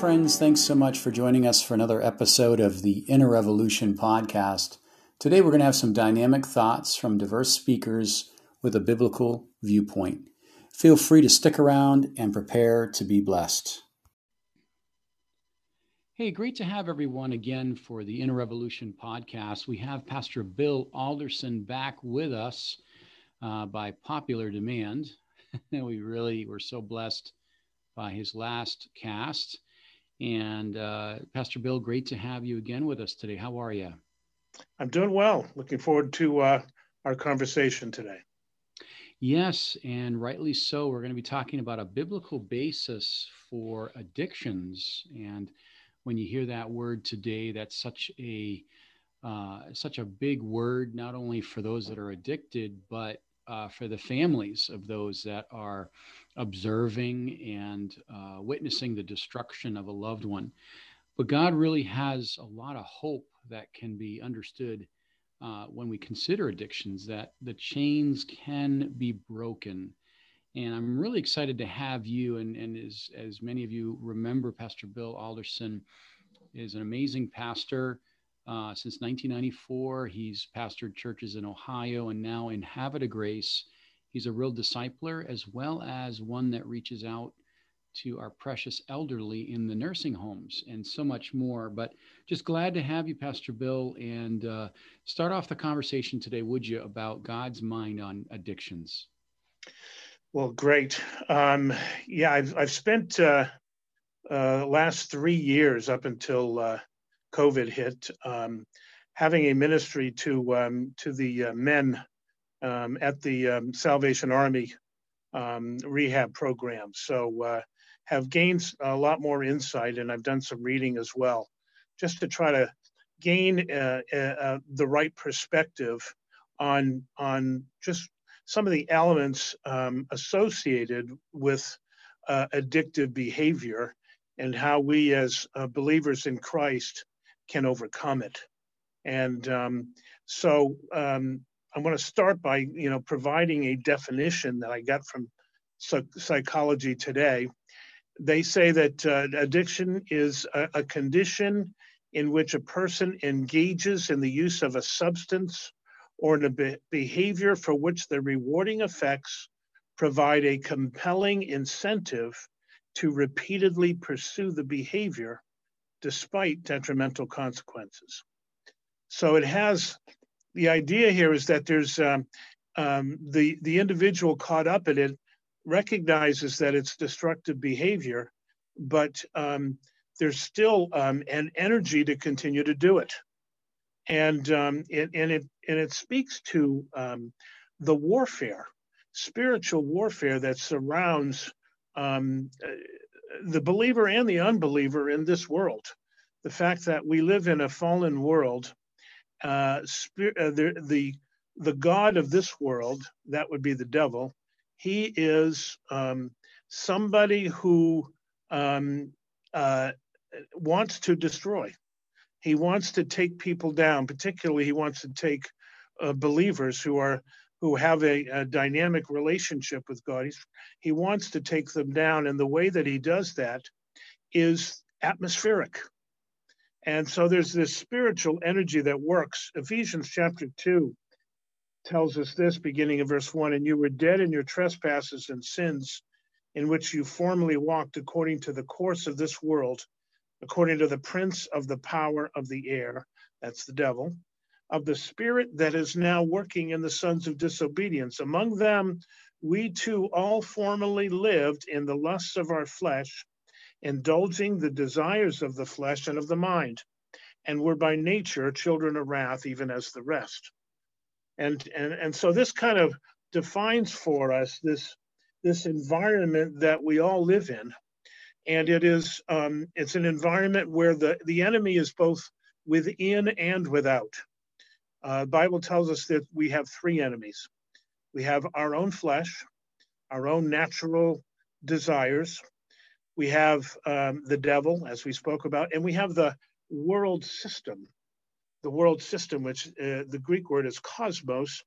friends. Thanks so much for joining us for another episode of the Inner Revolution podcast. Today, we're going to have some dynamic thoughts from diverse speakers with a biblical viewpoint. Feel free to stick around and prepare to be blessed. Hey, great to have everyone again for the Inner Revolution podcast. We have Pastor Bill Alderson back with us uh, by popular demand. we really were so blessed by his last cast. And uh, Pastor Bill, great to have you again with us today. How are you? I'm doing well. Looking forward to uh, our conversation today. Yes, and rightly so. We're going to be talking about a biblical basis for addictions. And when you hear that word today, that's such a uh, such a big word, not only for those that are addicted, but uh, for the families of those that are observing and uh, witnessing the destruction of a loved one. But God really has a lot of hope that can be understood uh, when we consider addictions, that the chains can be broken. And I'm really excited to have you. And, and as, as many of you remember, Pastor Bill Alderson is an amazing pastor. Uh, since 1994, he's pastored churches in Ohio and now in Havre Grace. He's a real discipler as well as one that reaches out to our precious elderly in the nursing homes and so much more. But just glad to have you, Pastor Bill, and uh, start off the conversation today, would you, about God's mind on addictions? Well, great. Um, yeah, I've, I've spent uh, uh, last three years up until uh, COVID hit, um, having a ministry to um, to the uh, men um, at the um, Salvation Army um, rehab program. So uh, have gained a lot more insight, and I've done some reading as well, just to try to gain uh, uh, uh the right perspective on on just some of the elements um, associated with uh, addictive behavior and how we as believers in Christ can overcome it. And um, so um, I'm going to start by, you know, providing a definition that I got from Psychology Today. They say that uh, addiction is a, a condition in which a person engages in the use of a substance or in a be- behavior for which the rewarding effects provide a compelling incentive to repeatedly pursue the behavior despite detrimental consequences. So it has the idea here is that there's um, um, the the individual caught up in it recognizes that it's destructive behavior, but um, there's still um, an energy to continue to do it, and um, it, and it and it speaks to um, the warfare, spiritual warfare that surrounds the believer and the unbeliever in this world. The fact that we live in a fallen world uh, spirit, uh, the, the the god of this world, that would be the devil. He is um, somebody who um, uh, wants to destroy. He wants to take people down. Particularly, he wants to take uh, believers who are who have a, a, dynamic relationship with God. He's, he wants to take them down, and the way that he does that is atmospheric. And so there's this spiritual energy that works. Ephesians chapter 2 tells us this, beginning in verse 1 And you were dead in your trespasses and sins, in which you formerly walked according to the course of this world, according to the prince of the power of the air, that's the devil, of the spirit that is now working in the sons of disobedience. Among them, we too all formerly lived in the lusts of our flesh indulging the desires of the flesh and of the mind, and were by nature children of wrath, even as the rest. And, and, and so this kind of defines for us this, this environment that we all live in. And it is um, it's an environment where the, the enemy is both within and without. Uh, Bible tells us that we have three enemies. We have our own flesh, our own natural desires, we have um, the devil, as we spoke about, and we have the world system. The world system, which uh, the Greek word is cosmos,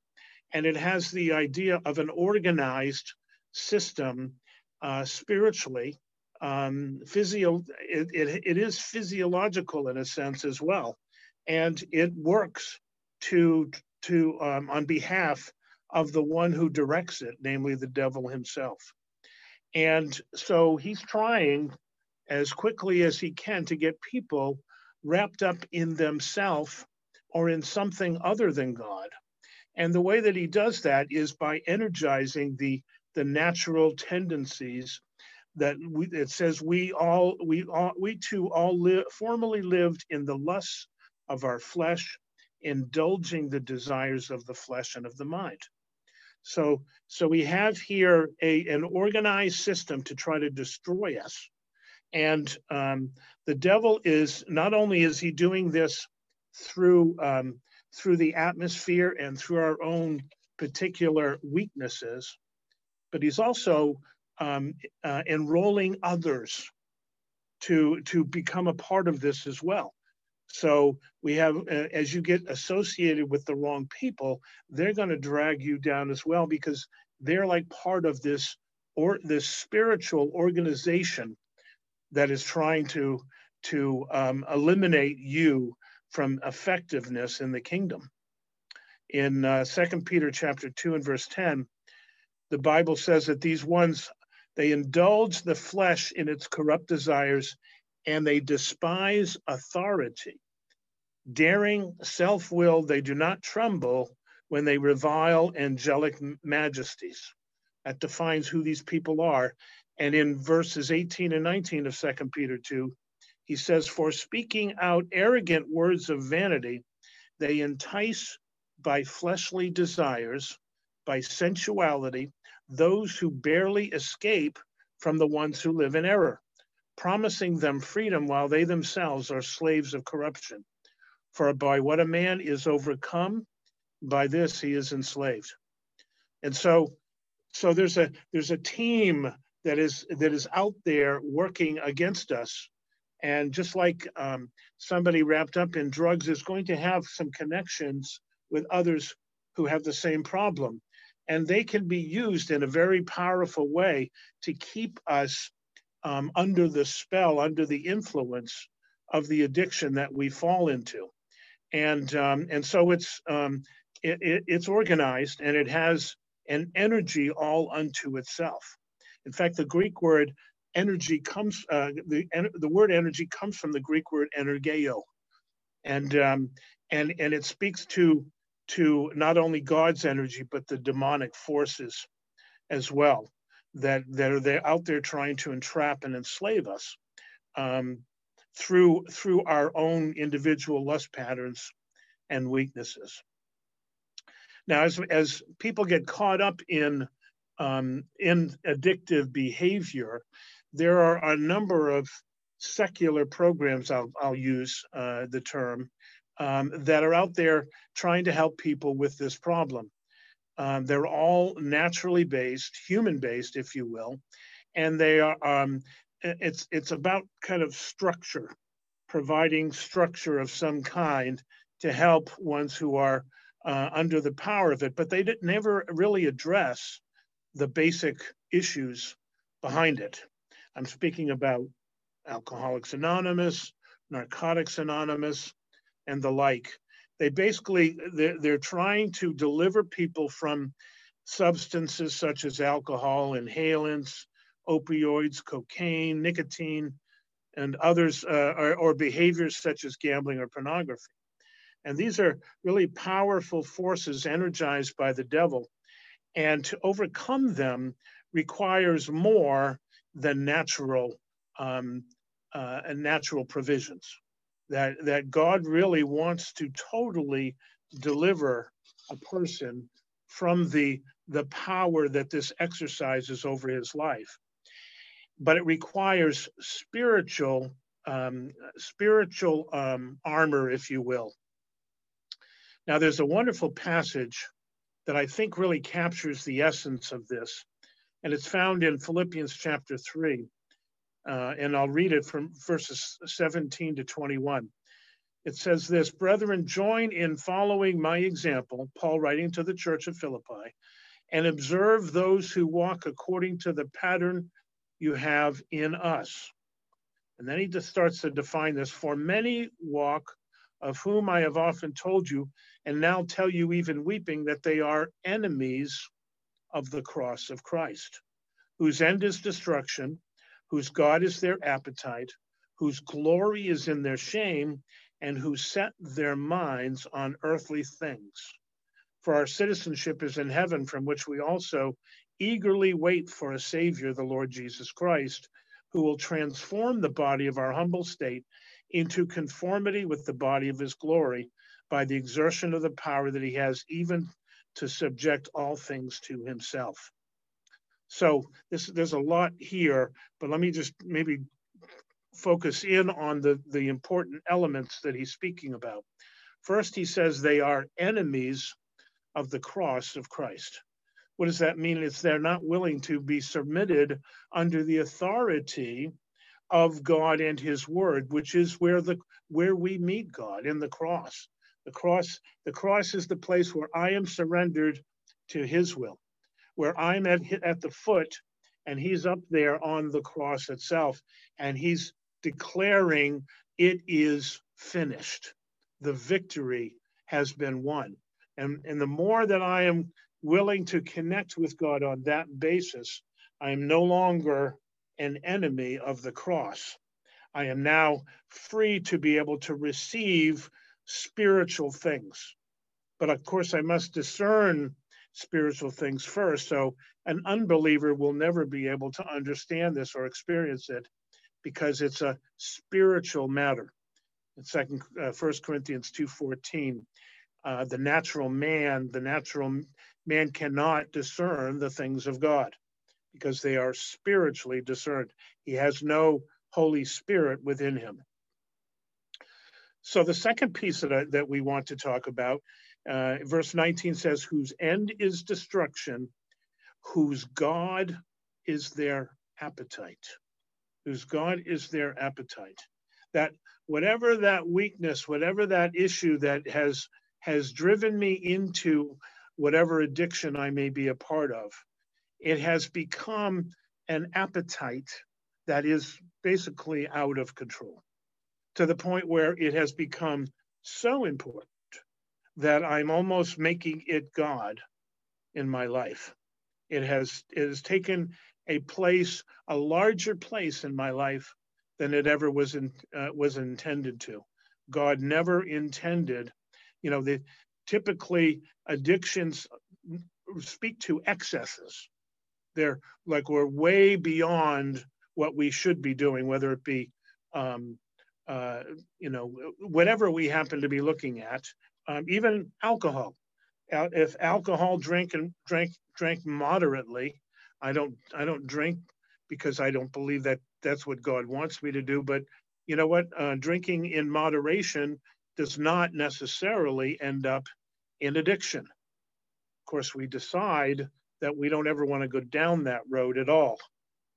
and it has the idea of an organized system uh, spiritually um, physio, it, it, it is physiological in a sense as well. And it works to, to um, on behalf of the one who directs it, namely the devil himself. And so he's trying as quickly as he can to get people wrapped up in themselves or in something other than God. And the way that he does that is by energizing the, the natural tendencies that we, it says we all we all we too all live formerly lived in the lusts of our flesh indulging the desires of the flesh and of the mind so so we have here a an organized system to try to destroy us and um, the devil is not only is he doing this through um, through the atmosphere and through our own particular weaknesses but he's also um, uh, enrolling others to to become a part of this as well. So we have, uh, as you get associated with the wrong people, they're going to drag you down as well because they're like part of this or this spiritual organization that is trying to to um, eliminate you from effectiveness in the kingdom. In uh, Second Peter chapter two and verse ten, the Bible says that these ones they indulge the flesh in its corrupt desires and they despise authority. Daring self will, they do not tremble when they revile angelic majesties. That defines who these people are. And in verses 18 and 19 of 2 Peter 2, he says, For speaking out arrogant words of vanity, they entice by fleshly desires, by sensuality, those who barely escape from the ones who live in error, promising them freedom while they themselves are slaves of corruption. For by what a man is overcome, by this he is enslaved. And so, so there's a there's a team that is that is out there working against us. And just like um, somebody wrapped up in drugs is going to have some connections with others who have the same problem and they can be used in a very powerful way to keep us um, under the spell, under the influence of the addiction that we fall into. And, um, and so it's, um, it, it, it's organized and it has an energy all unto itself. In fact, the Greek word energy comes, uh, the, the word energy comes from the Greek word energeo. And, um, and, and it speaks to to not only God's energy, but the demonic forces as well that, that are out there trying to entrap and enslave us um, through, through our own individual lust patterns and weaknesses. Now, as, as people get caught up in, um, in addictive behavior, there are a number of secular programs, I'll, I'll use uh, the term, um, that are out there trying to help people with this problem. Um, they're all naturally based, human based, if you will, and they are. Um, it's it's about kind of structure, providing structure of some kind to help ones who are uh, under the power of it, but they did, never really address the basic issues behind it. I'm speaking about Alcoholics Anonymous, Narcotics Anonymous, and the like. They basically they're, they're trying to deliver people from substances such as alcohol, inhalants, opioids, cocaine, nicotine, and others, uh, or, or behaviors such as gambling or pornography. And these are really powerful forces energized by the devil. And to overcome them requires more than natural um, uh, and natural provisions that that God really wants to totally deliver a person from the the power that this exercises over his life. But it requires spiritual um, spiritual um, armor, if you will. Now, there's a wonderful passage that I think really captures the essence of this, and it's found in Philippians chapter 3. Uh, and I'll read it from verses 17 to 21. It says this Brethren, join in following my example, Paul writing to the church of Philippi, and observe those who walk according to the pattern you have in us. And then he just starts to define this for many walk, of whom I have often told you, and now tell you, even weeping, that they are enemies of the cross of Christ, whose end is destruction, whose God is their appetite, whose glory is in their shame, and who set their minds on earthly things. For our citizenship is in heaven, from which we also eagerly wait for a Savior, the Lord Jesus Christ, who will transform the body of our humble state into conformity with the body of his glory by the exertion of the power that he has even to subject all things to himself. So this, there's a lot here, but let me just maybe focus in on the, the important elements that he's speaking about. First, he says they are enemies of the cross of Christ. What does that mean? It's they're not willing to be submitted under the authority of God and his word, which is where the where we meet God in the cross. The cross, the cross is the place where I am surrendered to his will, where I'm at, at the foot and he's up there on the cross itself and he's declaring it is finished. The victory has been won. And, and the more that I am willing to connect with God on that basis, I am no longer an enemy of the cross. I am now free to be able to receive spiritual things. But of course, I must discern spiritual things first. So an unbeliever will never be able to understand this or experience it because it's a spiritual matter. In second, uh, First Corinthians two fourteen, uh, the natural man, the natural man cannot discern the things of God because they are spiritually discerned. He has no Holy Spirit within him. So the second piece that, I, that we want to talk about, uh, verse 19 says, whose end is destruction, whose God is their appetite. Whose God is their appetite. That whatever that weakness, whatever that issue that has has driven me into whatever addiction I may be a part of. It has become an appetite that is basically out of control to the point where it has become so important that I'm almost making it God in my life. It has it has taken a place, a larger place in my life than it ever was in, uh, was intended to. God never intended, you know, the typically addictions speak to excesses. They're like we're way beyond what we should be doing, whether it be, um, uh, you know, whatever we happen to be looking at, um, even alcohol. If alcohol drink and drink drink moderately, I don't I don't drink because I don't believe that that's what God wants me to do. But you know what? Uh, drinking in moderation does not necessarily end up in addiction. Of course, we decide that we don't ever want to go down that road at all.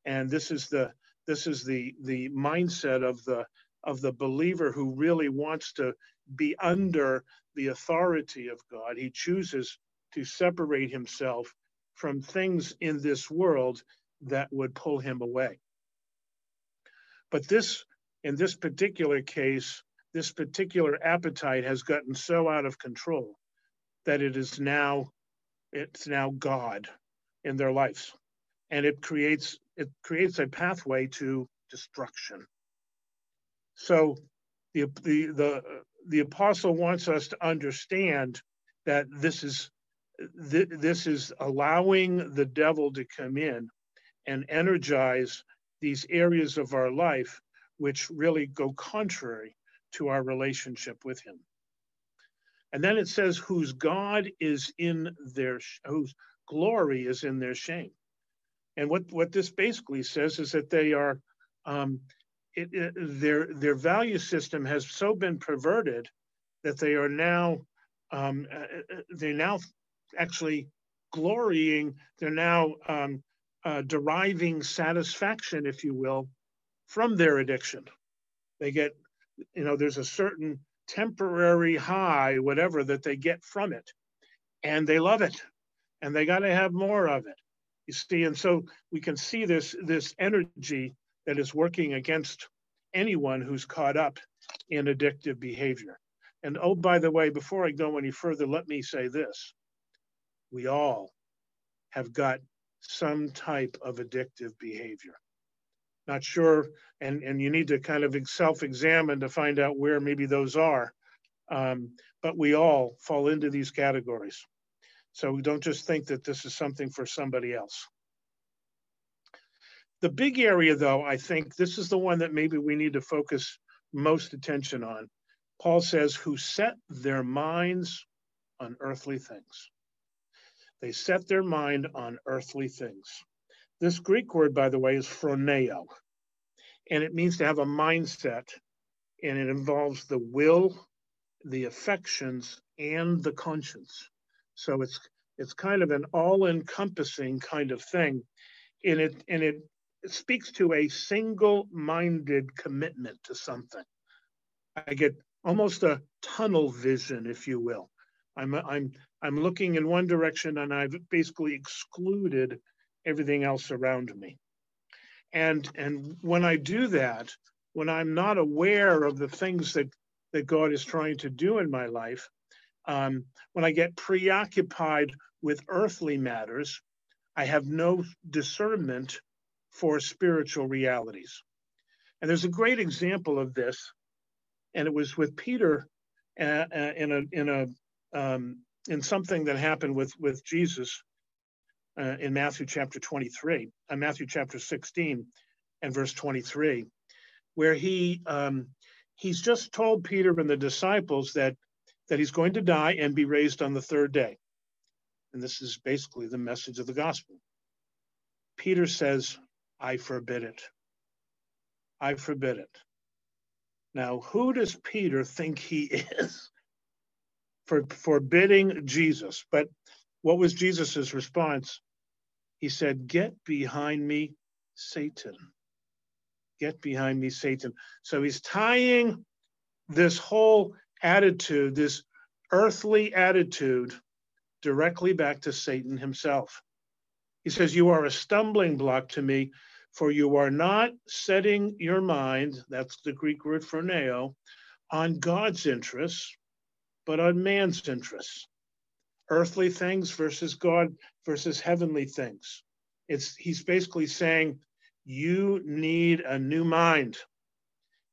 And this is the this is the the mindset of the of the believer who really wants to be under the authority of God. He chooses to separate himself from things in this world that would pull him away. But this, in this particular case, this particular appetite has gotten so out of control that it is now it's now God in their lives. And it creates it creates a pathway to destruction. So the the the the apostle wants us to understand that this is this is allowing the devil to come in and energize these areas of our life which really go contrary to our relationship with him. And then it says, whose God is in their, whose glory is in their shame. And what, what this basically says is that they are, um, it, it, their, their value system has so been perverted that they are now, um, uh, uh they're now actually glorying, they're now um, uh, deriving satisfaction, if you will, from their addiction. They get you know, there's a certain temporary high, whatever, that they get from it. And they love it. And they got to have more of it. You see, and so we can see this, this energy that is working against anyone who's caught up in addictive behavior. And oh, by the way, before I go any further, let me say this. We all have got some type of addictive behavior. Not sure, and, and you need to kind of self examine to find out where maybe those are. Um, but we all fall into these categories. So we don't just think that this is something for somebody else. The big area, though, I think this is the one that maybe we need to focus most attention on. Paul says, who set their minds on earthly things. They set their mind on earthly things. This Greek word, by the way, is phroneo, and it means to have a mindset, and it involves the will, the affections, and the conscience. So it's it's kind of an all-encompassing kind of thing, and it and it speaks to a single-minded commitment to something. I get almost a tunnel vision, if you will. I'm I'm I'm looking in one direction and I've basically excluded everything else around me. And and when I do that, when I'm not aware of the things that that God is trying to do in my life, um, when I get preoccupied with earthly matters, I have no discernment for spiritual realities. And there's a great example of this, and it was with Peter uh, uh, in a in a um, in something that happened with with Jesus uh, in Matthew chapter 23, uh, Matthew chapter 16, and verse 23, where he um, he's just told Peter and the disciples that that he's going to die and be raised on the third day. And this is basically the message of the gospel. Peter says, I forbid it. I forbid it. Now, who does Peter think he is for forbidding Jesus? But what was Jesus's response? He said, Get behind me, Satan. Get behind me, Satan. So he's tying this whole attitude, this earthly attitude, directly back to Satan himself. He says, You are a stumbling block to me, for you are not setting your mind, that's the Greek word phroneo, on God's interests, but on man's interests. Earthly things versus God versus heavenly things. It's he's basically saying you need a new mind.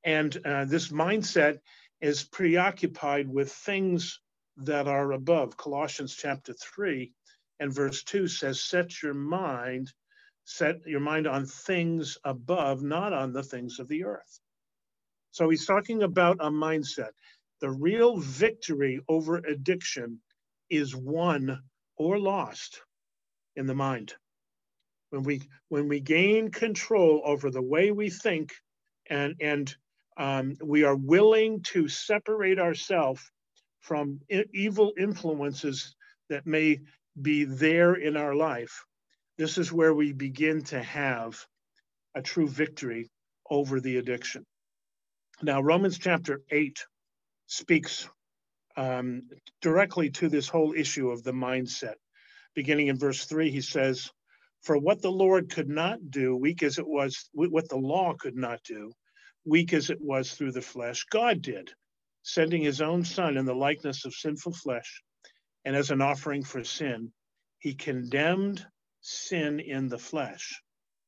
And uh, this mindset is preoccupied with things that are above. Colossians chapter 3 and verse 2 says, Set your mind, set your mind on things above, not on the things of the earth. So he's talking about a mindset. The real victory over addiction is won or lost in the mind. When we when we gain control over the way we think and and um, we are willing to separate ourselves from evil influences that may be there in our life, this is where we begin to have a true victory over the addiction. Now, Romans chapter 8 speaks um, directly to this whole issue of the mindset. Beginning in verse 3, he says, For what the Lord could not do, weak as it was, what the law could not do, weak as it was through the flesh, God did, sending his own Son in the likeness of sinful flesh. And as an offering for sin, he condemned sin in the flesh,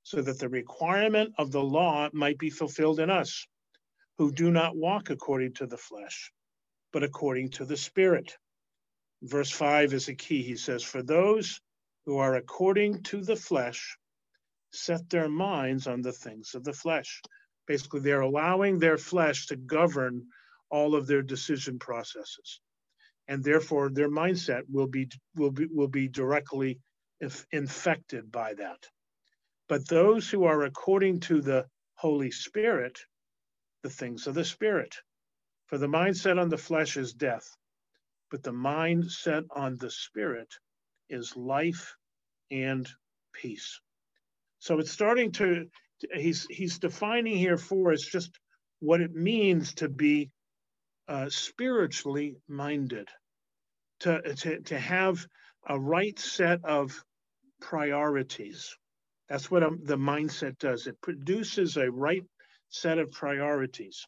so that the requirement of the law might be fulfilled in us, who do not walk according to the flesh, but according to the Spirit. Verse 5 is a key. He says, For those who are according to the flesh set their minds on the things of the flesh Basically, they're allowing their flesh to govern all of their decision processes. And therefore, their mindset will be, will be, will be directly infected by that. But those who are according to the Holy Spirit, the things of the Spirit. For the mindset on the flesh is death, but the mindset on the Spirit is life and peace. So it's starting to he's he's defining here for us just what it means to be uh, spiritually minded, to, to to have a right set of priorities. That's what um, the mindset does. It produces a right set of priorities.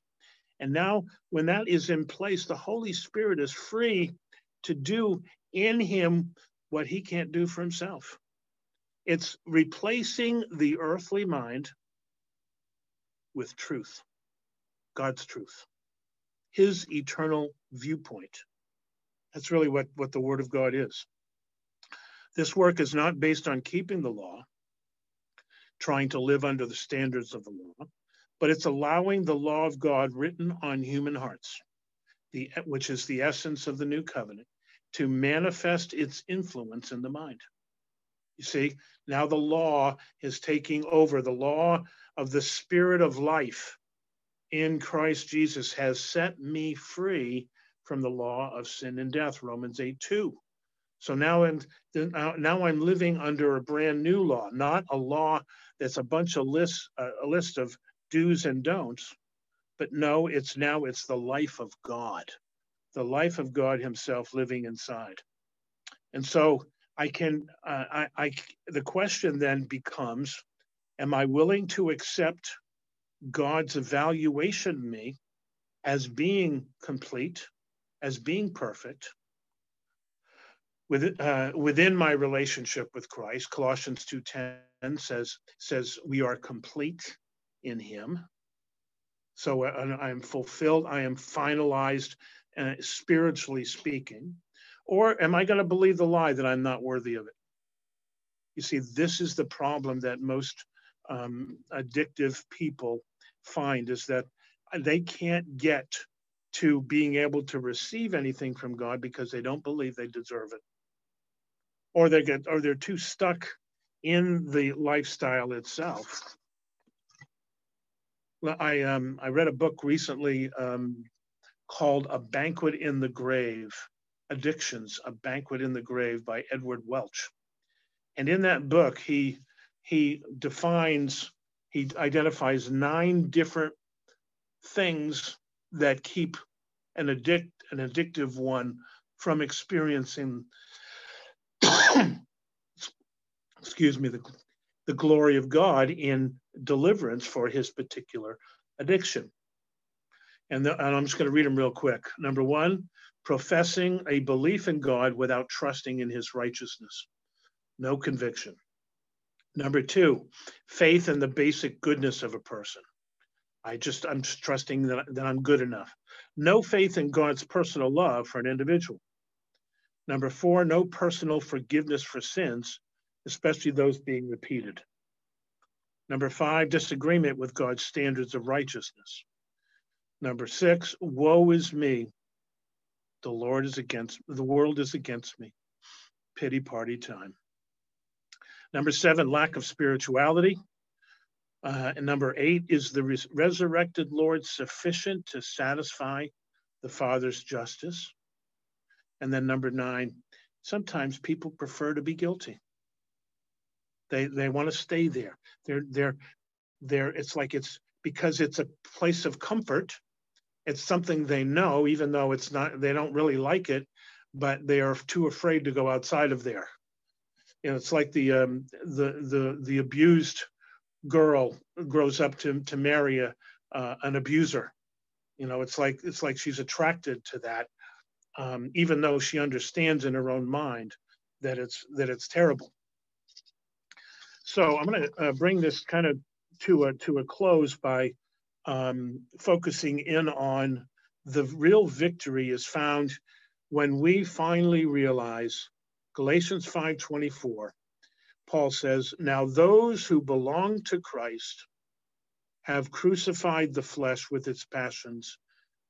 And now, when that is in place, the Holy Spirit is free to do in him what he can't do for himself. It's replacing the earthly mind with truth, God's truth, his eternal viewpoint. That's really what, what the Word of God is. This work is not based on keeping the law, trying to live under the standards of the law, but it's allowing the law of God written on human hearts, the, which is the essence of the new covenant, to manifest its influence in the mind. You see, now the law is taking over. The law of the spirit of life in Christ Jesus has set me free from the law of sin and death, Romans 8 2. So now I'm, now I'm living under a brand new law, not a law that's a bunch of lists, a list of do's and don'ts, but no, it's now it's the life of God, the life of God Himself living inside. And so I can, uh, I, I, the question then becomes, am I willing to accept God's evaluation of me as being complete, as being perfect, with, uh, within my relationship with Christ, Colossians 2.10 says, says we are complete in him. So uh, I am fulfilled, I am finalized, uh, spiritually speaking. Or am I going to believe the lie that I'm not worthy of it? You see, this is the problem that most um, addictive people find is that they can't get to being able to receive anything from God because they don't believe they deserve it or they get or they're too stuck in the lifestyle itself. I um I read a book recently um, called A Banquet in the Grave, Addictions: A Banquet in the Grave by Edward Welch. And in that book he he defines he identifies nine different things that keep an addict an addictive one from experiencing excuse me, the, the glory of God in deliverance for his particular addiction. And, the, and I'm just going to read them real quick. Number one, professing a belief in God without trusting in his righteousness, no conviction. Number two, faith in the basic goodness of a person. I just, I'm just trusting that, that I'm good enough. No faith in God's personal love for an individual. Number four, no personal forgiveness for sins, especially those being repeated. Number five, disagreement with God's standards of righteousness. Number six, woe is me. The Lord is against, the world is against me. Pity party time. Number seven, lack of spirituality. Uh, and number eight, is the res- resurrected Lord sufficient to satisfy the Father's justice? And then number nine, sometimes people prefer to be guilty. They they want to stay there. They're they're they're it's like it's because it's a place of comfort. It's something they know, even though it's not they don't really like it, but they are too afraid to go outside of there. You know, it's like the um, the the the abused girl grows up to to marry a, uh, an abuser. You know, it's like it's like she's attracted to that um, even though she understands in her own mind that it's that it's terrible. So I'm going to uh, bring this kind of to a to a close by um, focusing in on the real victory is found when we finally realize Galatians 5:24. Paul says, "Now those who belong to Christ have crucified the flesh with its passions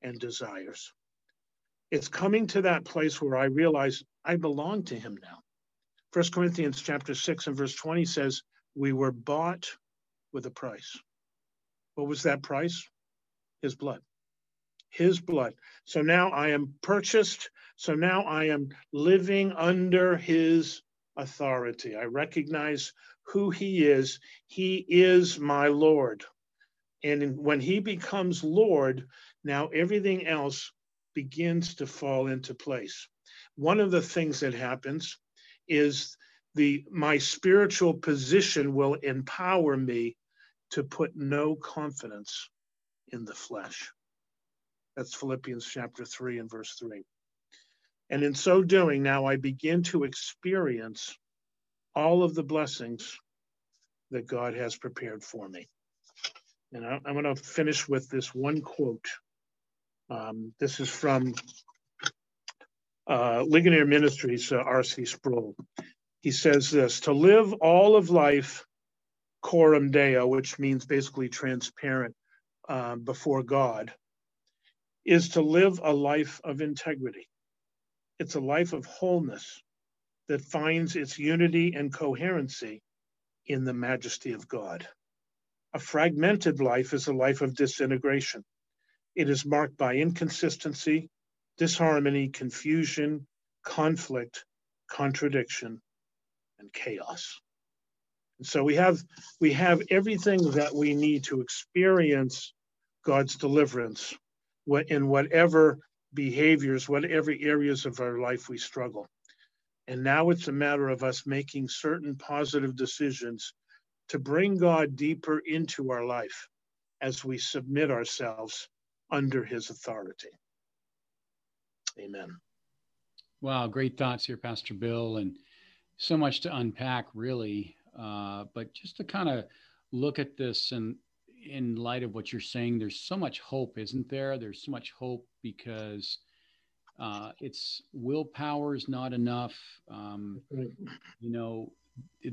and desires." it's coming to that place where I realize I belong to him now. First Corinthians chapter 6 and verse 20 says, We were bought with a price. What was that price? His blood. His blood. So now I am purchased. So now I am living under his authority. I recognize who he is. He is my Lord. And when he becomes Lord, now everything else begins to fall into place. One of the things that happens is the my spiritual position will empower me to put no confidence in the flesh. That's Philippians chapter 3 and verse 3. And in so doing, now I begin to experience all of the blessings that God has prepared for me. And I, am going to finish with this one quote. Um, this is from uh, Ligonier Ministries, uh, R.C. Sproul. He says this To live all of life coram deo, which means basically transparent um, before God, is to live a life of integrity. It's a life of wholeness that finds its unity and coherency in the majesty of God. A fragmented life is a life of disintegration. It is marked by inconsistency, disharmony, confusion, conflict, contradiction, and chaos. And so we have we have everything that we need to experience God's deliverance in whatever behaviors, whatever areas of our life we struggle. And now it's a matter of us making certain positive decisions to bring God deeper into our life as we submit ourselves under his authority. Amen. Wow, great thoughts here, Pastor Bill, and so much to unpack, really. Uh, but just to kind of look at this and in light of what you're saying, there's so much hope, isn't there? There's so much hope because uh, it's willpower is not enough. Um, you know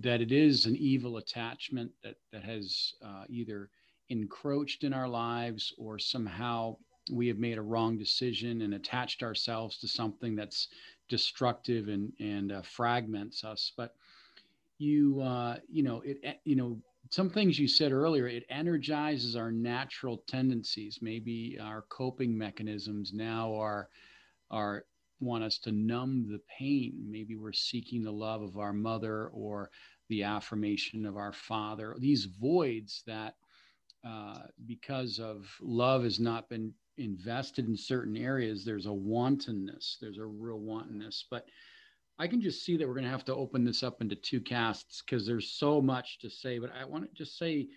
that it is an evil attachment that that has uh, either encroached in our lives or somehow we have made a wrong decision and attached ourselves to something that's destructive and and uh, fragments us. But you uh, you know it you know some things you said earlier, it energizes our natural tendencies. Maybe our coping mechanisms now are are want us to numb the pain. Maybe we're seeking the love of our mother or the affirmation of our father. These voids that, uh, because of love has not been invested in certain areas, there's a wantonness. There's a real wantonness. But I can just see that we're going to have to open this up into two casts because there's so much to say. But I want to just say,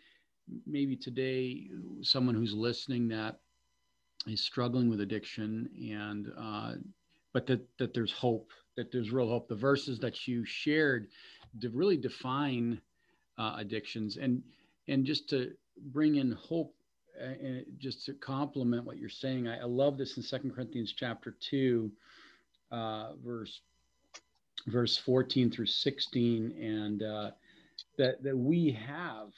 maybe today, someone who's listening that is struggling with addiction, and uh, but that that there's hope, that there's real hope. The verses that you shared to really define uh, addictions, and and just to bring in hope, uh, just to complement what you're saying. I, I love this in Second Corinthians chapter two, uh, verse verse 14 through 16, and uh, that, that we have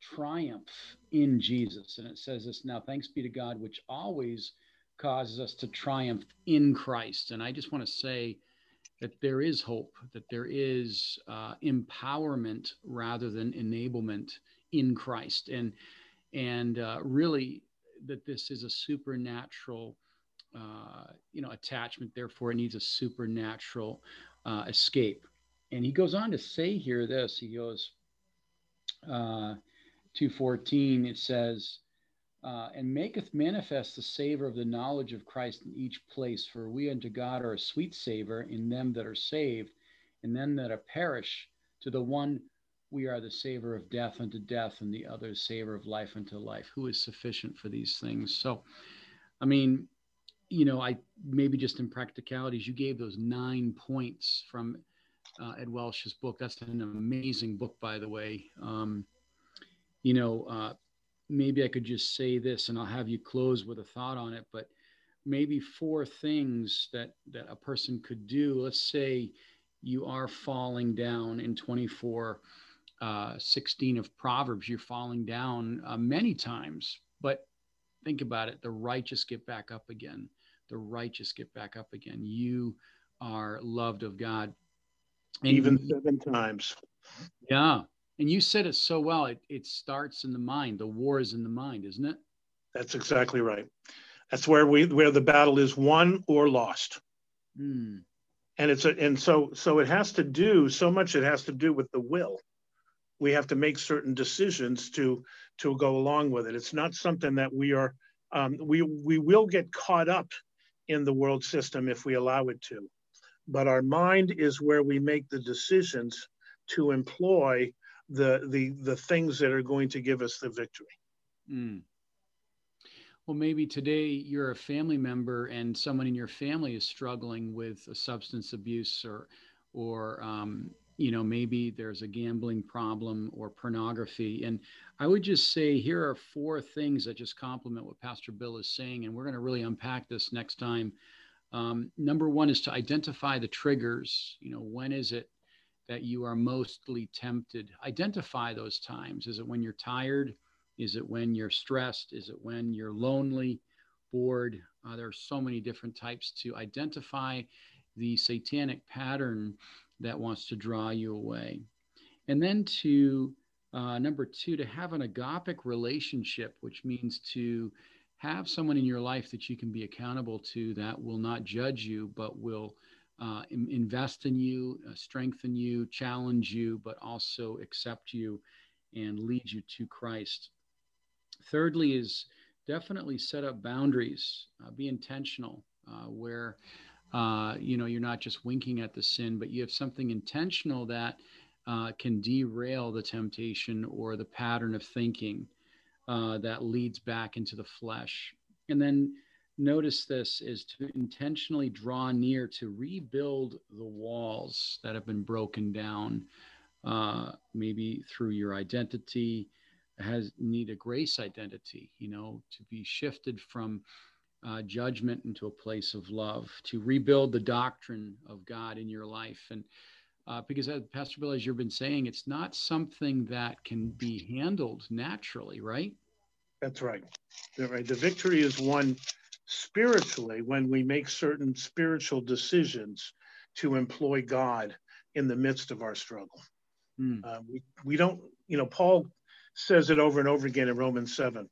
triumph in Jesus. And it says this now, thanks be to God, which always causes us to triumph in Christ. And I just want to say that there is hope, that there is uh, empowerment rather than enablement in Christ. And, and uh, really, that this is a supernatural. Uh, you know, attachment. Therefore, it needs a supernatural uh, escape. And he goes on to say here this he goes, uh, 214, it says, uh, and maketh manifest the savor of the knowledge of Christ in each place. For we unto God are a sweet savor in them that are saved, and them that are perish. To the one we are the savor of death unto death, and the other savor of life unto life. Who is sufficient for these things? So, I mean, you know, I maybe just in practicalities, you gave those nine points from uh, Ed Welch's book. That's an amazing book, by the way. Um, you know, uh, maybe I could just say this, and I'll have you close with a thought on it. But maybe four things that that a person could do. Let's say you are falling down in 24, uh, 16 of Proverbs. You're falling down uh, many times, but think about it: the righteous get back up again the righteous get back up again. You are loved of God. And Even seven times. Yeah. And you said it so well. It, it starts in the mind. The war is in the mind, isn't it? That's exactly right. That's where we where the battle is won or lost. Mm. And it's a, and so so it has to do so much. It has to do with the will. We have to make certain decisions to to go along with it. It's not something that we are. Um, we we will get caught up in the world system if we allow it to. But our mind is where we make the decisions to employ the the the things that are going to give us the victory. Mm. Well, maybe today you're a family member and someone in your family is struggling with a substance abuse or or um, you know maybe there's a gambling problem or pornography. And i would just say here are four things that just complement what pastor bill is saying and we're going to really unpack this next time. Um, number one is to identify the triggers. You know when is it that you are mostly tempted? Identify those times. Is it when you're tired? Is it when you're stressed? Is it when you're lonely bored? Uh, there are so many different types to identify the satanic pattern that wants to draw you away. And then to uh, number two, to have an agapic relationship, which means to have someone in your life that you can be accountable to that will not judge you, but will uh, invest in you, uh, strengthen you, challenge you, but also accept you and lead you to Christ. Thirdly, is definitely set up boundaries, uh, be intentional, uh, where uh, you know, you're not just winking at the sin, but you have something intentional that uh, can derail the temptation or the pattern of thinking uh, that leads back into the flesh. And then notice this is to intentionally draw near to rebuild the walls that have been broken down, uh, maybe through your identity has need a grace identity, you know, to be shifted from uh, judgment into a place of love, to rebuild the doctrine of God in your life. And uh, because, as Pastor Bill, as you've been saying, it's not something that can be handled naturally, right? That's right. That's right. The victory is won spiritually when we make certain spiritual decisions to employ God in the midst of our struggle. Mm. Uh, we, we don't, you know, Paul says it over and over again in Romans 7.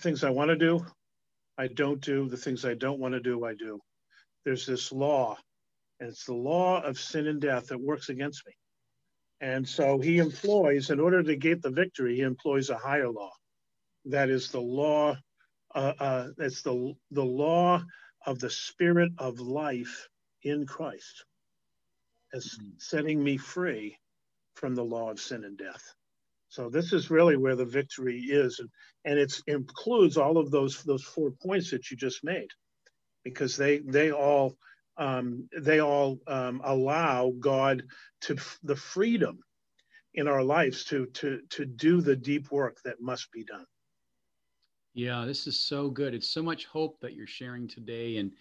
Things I want to do, I don't do. The things I don't want to do, I do. There's this law, and it's the law of sin and death that works against me. And so he employs, in order to get the victory, he employs a higher law. That is the law, uh, uh, it's the, the law of the spirit of life in Christ as mm-hmm. setting me free from the law of sin and death. So this is really where the victory is, and, and it includes all of those those four points that you just made, because they they all um, they all um, allow God to the freedom in our lives to to to do the deep work that must be done. Yeah, this is so good. It's so much hope that you're sharing today, and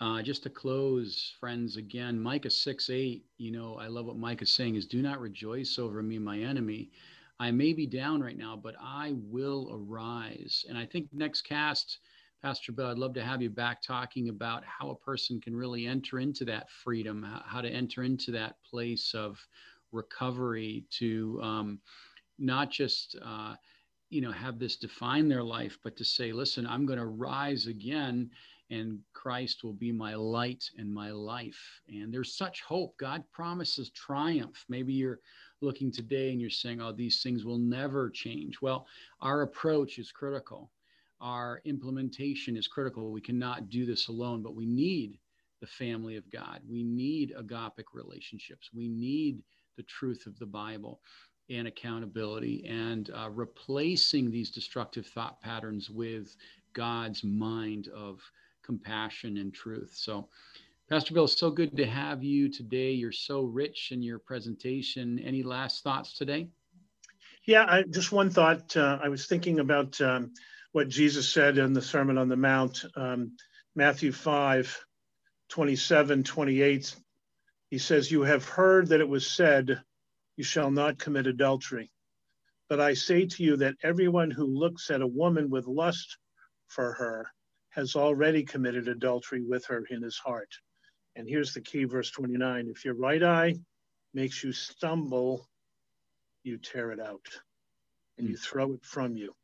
uh, just to close, friends, again, Micah 6 8, you know, I love what Micah is saying is do not rejoice over me, my enemy. I may be down right now, but I will arise. And I think next cast, Pastor Bill, I'd love to have you back talking about how a person can really enter into that freedom, how to enter into that place of recovery to um, not just, uh, you know, have this define their life, but to say, listen, I'm going to rise again and Christ will be my light and my life. And there's such hope. God promises triumph. Maybe you're looking today and you're saying, oh, these things will never change. Well, our approach is critical. Our implementation is critical. We cannot do this alone, but we need the family of God. We need agapic relationships. We need the truth of the Bible and accountability and uh, replacing these destructive thought patterns with God's mind of compassion and truth. So, Pastor Bill, so good to have you today. You're so rich in your presentation. Any last thoughts today? Yeah, I, just one thought. Uh, I was thinking about um, what Jesus said in the Sermon on the Mount, um, Matthew 5 27, 28. He says, You have heard that it was said, You shall not commit adultery. But I say to you that everyone who looks at a woman with lust for her has already committed adultery with her in his heart. And here's the key, verse 29 if your right eye makes you stumble, you tear it out and you hmm. throw it from you.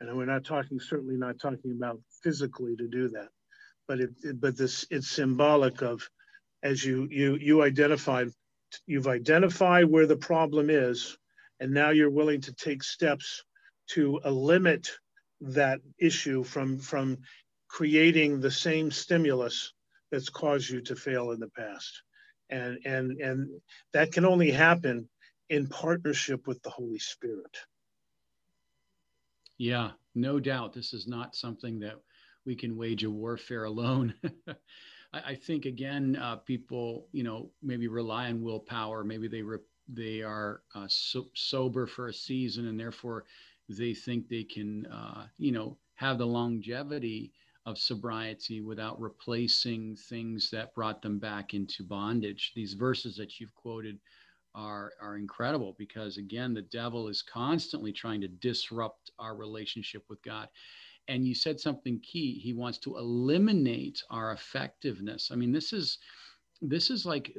And we're not talking, certainly not talking about physically to do that, but it, it but this it's symbolic of as you you you identified you've identified where the problem is, and now you're willing to take steps to limit that issue from from creating the same stimulus that's caused you to fail in the past. and and and that can only happen in partnership with the Holy Spirit. Yeah, no doubt. This is not something that we can wage a warfare alone. I, I, think again, uh, people, you know, maybe rely on willpower. Maybe they re- they are uh, so- sober for a season, and therefore they think they can, uh, you know, have the longevity of sobriety without replacing things that brought them back into bondage. These verses that you've quoted are, are incredible because, again, the devil is constantly trying to disrupt our relationship with God. And you said something key. He wants to eliminate our effectiveness. I mean, this is this is like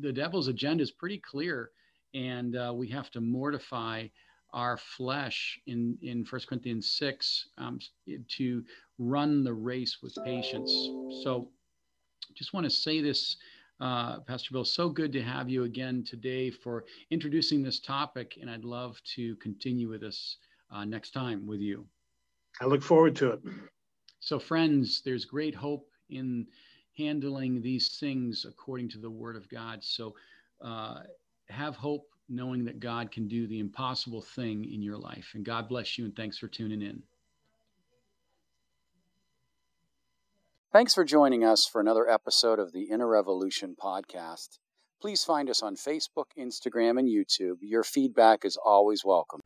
the devil's agenda is pretty clear, and uh, we have to mortify our flesh in in First Corinthians six um, to run the race with patience. So, just want to say this, uh, Pastor Bill. So good to have you again today for introducing this topic, and I'd love to continue with this uh, next time with you. I look forward to it. So, friends, there's great hope in handling these things according to the Word of God. So, uh, have hope knowing that God can do the impossible thing in your life. And God bless you, and thanks for tuning in. Thanks for joining us for another episode of the Inner Revolution podcast. Please find us on Facebook, Instagram, and YouTube. Your feedback is always welcome.